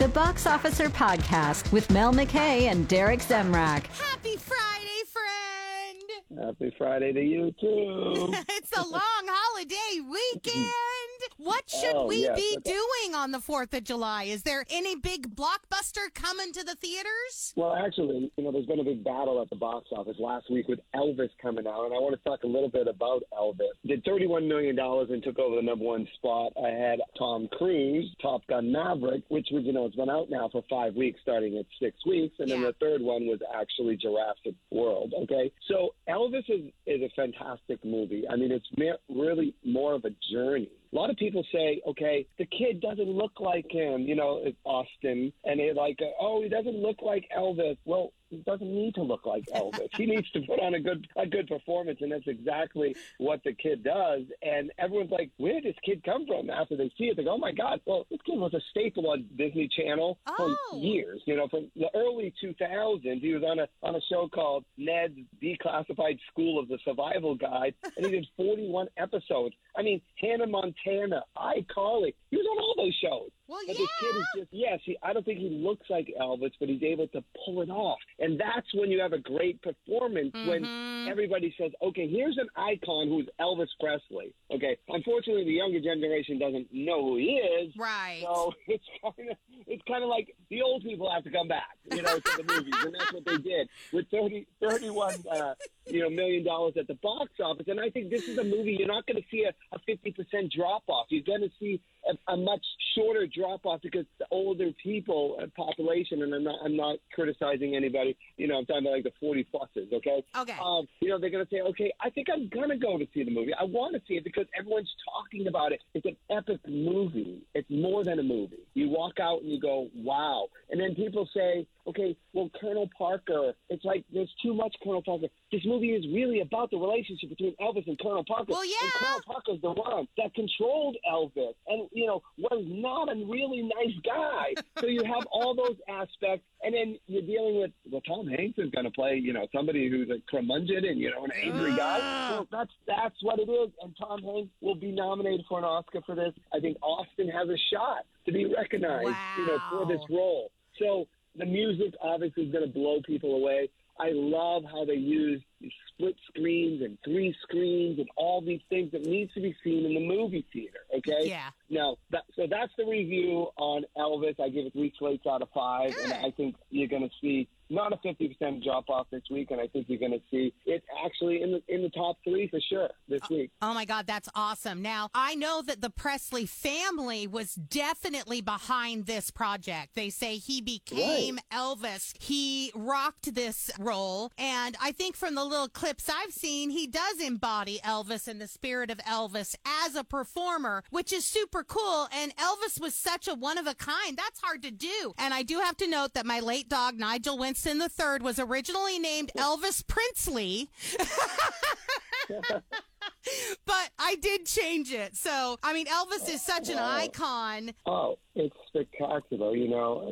The Box Officer Podcast with Mel McKay and Derek Zemrak. Happy Friday, friend! Happy Friday to you too. it's a long holiday weekend. What should Oh, we yes, be okay. doing on the 4th of July? Is there any big blockbuster coming to the theaters? well, actually, you know, there's been a big battle at the box office last week with Elvis coming out, and I want to talk a little bit about Elvis. Did 31 million dollars and took over the number one spot. I had Tom Cruise, Top Gun Maverick, which was, you know, it's been out now for five weeks, starting at six weeks, and then the third one was actually Jurassic World. Okay, so Elvis is is a fantastic movie. I mean, it's really more of a journey. A lot of people say, okay, the kid doesn't look like him, you know, Austin, and they're like, oh, he doesn't look like Elvis. Well, doesn't need to look like Elvis. he needs to put on a good a good performance, and that's exactly what the kid does. And everyone's like, where did this kid come from? After they see it, they go, oh my God, well, this kid was a staple on Disney Channel Oh. for years. You know, from the early 2000s, he was on a on a show called Ned's Declassified School of the Survival Guide, and he did 41 episodes. I mean, Hannah Montana, iCarly, he was on all those shows. Well, But this kid is yeah. just yes. He, I don't think he looks like Elvis, but he's able to pull it off, and that's when you have a great performance. When Mhm. everybody says, "Okay, here's an icon who's Elvis Presley." Okay, unfortunately, the younger generation doesn't know who he is, Right. so it's kind of it's kind of like the old people have to come back, you know, to the movies, and that's what they did with 30, 31, uh, you know, million dollars at the box office. And I think this is a movie you're not going to see a, a 50% drop off. You're going to see a, a much shorter drop off because the older people uh, population, and I'm not I'm not criticizing anybody. You know, I'm talking about like the 40 pluses. Okay. Okay. Um, you know, they're going to say, okay, I think I'm going to go to see the movie. I want to see it because everyone's talking about it. It's an epic movie. It's more than a movie. You walk out and you go, wow. And then people say, okay, well, Colonel Parker, it's like there's too much Colonel Parker. This movie is really about the relationship between Elvis and Colonel Parker. Well, yeah. And Colonel Parker's the one that controlled Elvis and, you know, was not a really nice guy. so you have all those aspects. And then you're dealing with, well, Tom Hanks is going to play, you know, somebody who's a curmudgeon and, you know, an angry guy. Ah. Well, that's, that's what it is. And Tom Hanks will be nominated for an Oscar for this. I think Austin has a shot to be recognized, you know, for this role. So the music obviously is going to blow people away. I love how they use split screens and three screens and all these things that needs to be seen in the movie theater. Okay. Yeah. Now, that, so that's the review on Elvis. I give it three slates out of five, and I think you're going to see not a 50% drop off this week, and I think you're going to see it actually in the in the top three for sure this week. Oh my God, that's awesome. Now, I know that the Presley family was definitely behind this project. They say he became Elvis. He rocked this role. And I think from the little clips I've seen, he does embody Elvis and the spirit of Elvis as a performer, which is super cool. And Elvis was such a one of a kind. That's hard to do. And I do have to note that my late dog, Nigel Winston III, was originally named Elvis Princely. but I did change it. So, I mean, Elvis is such an oh. icon. Oh, it's spectacular. You know,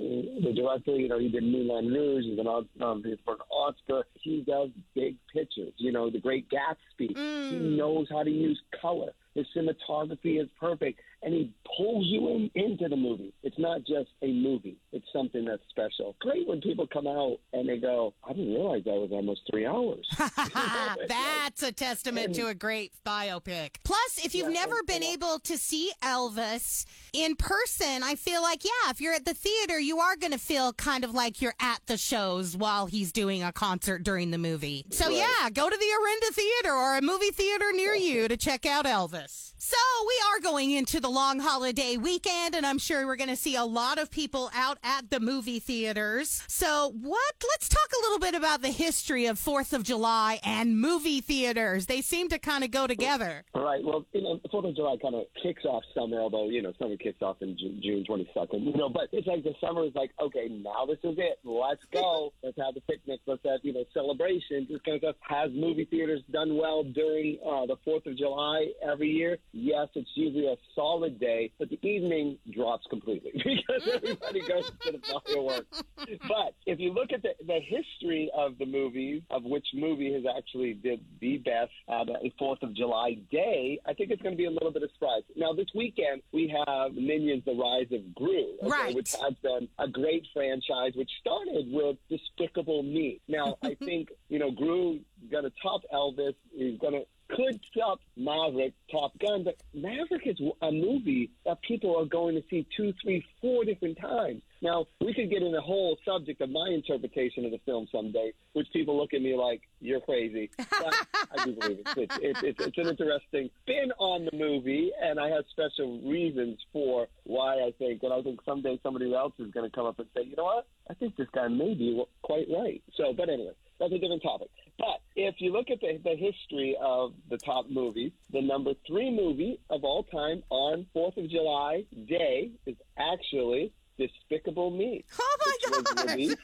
the director, you know, he did Moulin Rouge. He's an um, nominated for an Oscar. He does big pictures. You know, The Great Gatsby. He mm. knows how to use color. His cinematography is perfect, and he pulls you in, into the movie. It's not just a movie; it's something that's special. Great when people come out and they go, "I didn't realize that was almost three hours." That's a testament to a great biopic. Plus, if you've never been able to see Elvis in person, I feel like, yeah, if you're at the theater, you are going to feel kind of like you're at the shows while he's doing a concert during the movie. So, Right. yeah, go to the Orinda Theater or a movie theater near you to check out Elvis. So, we are going into the long holiday weekend, and I'm sure we're going to see a lot of people out at the movie theaters. So, what? Let's talk a little bit about the history of 4th of July and movie theaters. They seem to kind of go together. All right. Well, you know, Fourth of July kind of kicks off summer, although you know summer kicks off in June, June 22nd. You know, but it's like the summer is like, okay, now this is it. Let's go. Let's have the picnic. Let's have you know celebrations. This kind of stuff. Has movie theaters done well during uh, the Fourth of July every year, yes, it's usually a solid day, but the evening drops completely because everybody goes to the fireworks. But if you look at the, the history of the movies, of which movie has actually did the best uh, at a Fourth of July day, I think it's going to be a little bit of surprise. Now, this weekend we have Minions: The Rise of Gru, okay, Right. which has been a great franchise, which started with Despicable Me. Now, I think you know Gru going to top Elvis. He's going to could top Maverick, Top Gun, but Maverick is a movie that people are going to see two, three, four different times. Now, we could get in the whole subject of my interpretation of the film someday, which people look at me like, you're crazy. But I do believe it. It's, it's, it's, it's an interesting spin on the movie, and I have special reasons for why I think, and I think someday somebody else is going to come up and say, you know what? I think this guy may be quite right. So, but anyway, that's a different topic. But if you look at the, the history of the top movies, the number three movie of all time on Fourth of July Day is actually Despicable Me. Oh my which was released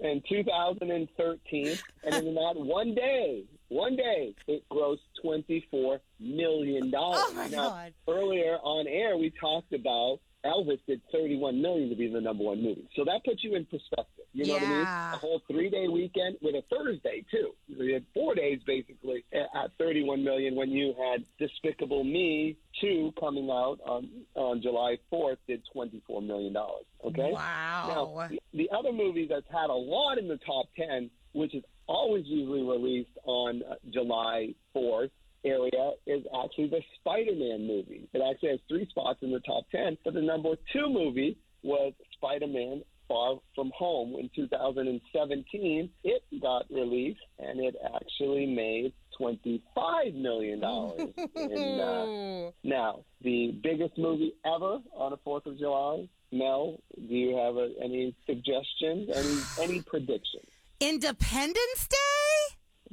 in 2013, and in that one day, one day, it grossed 24 million dollars. Oh, my now, God. Earlier on air, we talked about Elvis did 31 million to be the number one movie, so that puts you in perspective. You know what I mean? A whole three-day weekend with a Thursday too. You had four days basically at 31 million when you had Despicable Me 2 coming out on on July 4th did 24 million dollars. Okay. Wow. Now, the, the other movie that's had a lot in the top 10, which is always usually released on uh, July 4th area, is actually the Spider-Man movie. It actually has three spots in the top 10, but the number two movie was Spider-Man Far From Home in 2017. It got released, and it actually made $25 million. in, uh, now, the biggest movie ever on the 4th of July. Mel, do you have a, any suggestions? Any any predictions? Independence Day?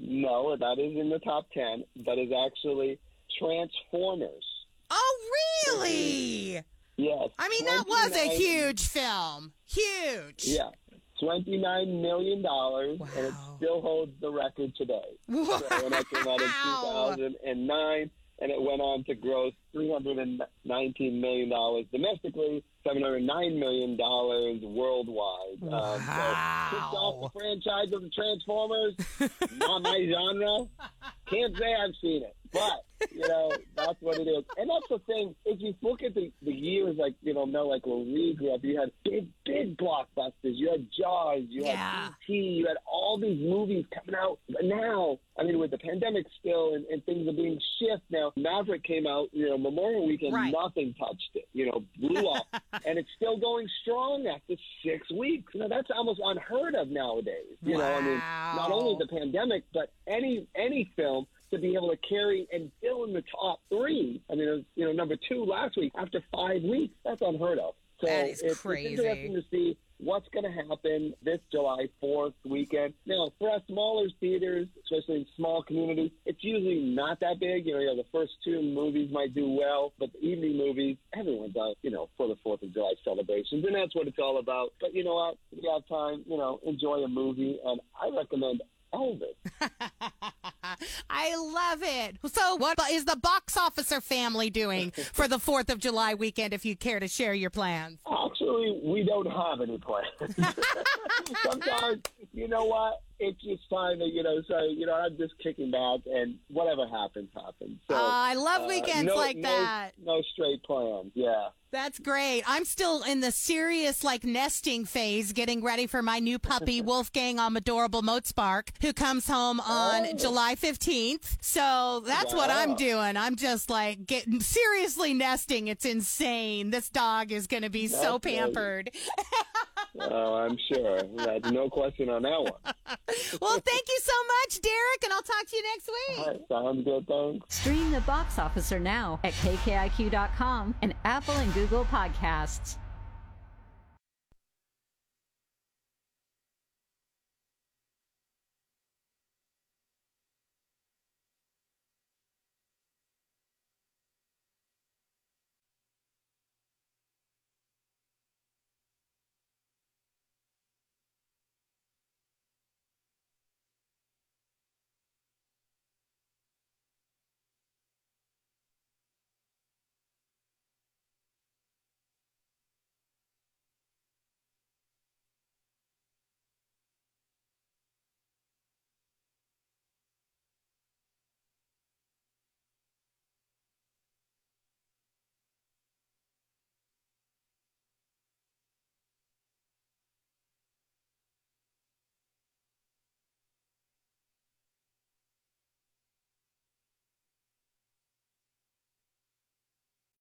No, that is in the top 10. That is actually Transformers. Oh, really? Mm-hmm. Yes. I mean, that was a huge film. Huge. Yeah. $29 million, and it still holds the record today. So when that came out in Wow. 2009, and it went on to gross $319 million domestically, $709 million worldwide. Um, so kicked off the franchise of the Transformers. Not my genre. Can't say I've seen it, but you know that's what it is. And that's the thing. If you look at the, the years, like you know, Mel, like when we grew up, you had big, big blockbusters. You had Jaws. You Yeah. had E.T. You had all these movies coming out. But now, I mean, with the pandemic still, and, and things are being shift now. Maverick came out, you know, Memorial Weekend. Right. Nothing touched it. You know, blew off, and it's still going strong after six weeks. Know, that's almost unheard of nowadays. You know, I mean, not only the pandemic, but any any film to be able to carry and still in the top three. I mean, was, you know, number two last week after five weeks. That's unheard of. So That is it's, crazy. it's interesting to see what's going to happen this July 4th weekend. Now, for us smaller theaters, especially in small communities, it's usually not that big. You know, you know, the first two movies might do well, but the evening movies, everyone's out, you know, for the 4th of July celebrations, and that's what it's all about. But you know what? If you have time, you know, enjoy a movie, and I recommend Elvis. I love it. So, what is the box officer family doing for the 4th of July weekend if you care to share your plans? Actually, we don't have any plans. Sometimes, you know what? It's just time to, you know, say, you know, I'm just kicking back and whatever happens, happens. So, Oh, I love uh, weekends no- like no- that. No straight plans, yeah. That's great. I'm still in the serious like nesting phase, getting ready for my new puppy Wolfgang on Adorable Moatspark, who comes home on Oh. July 15th. So that's what I'm doing. I'm just like getting seriously nesting. It's insane. This dog is going to be so That's great. pampered. Oh, I'm sure. There's no question on that one. well, thank you so much, Derek, and I'll talk to you next week. All right, sounds good, thanks. Stream the box officer now at kkiq.com and Apple and Google podcasts.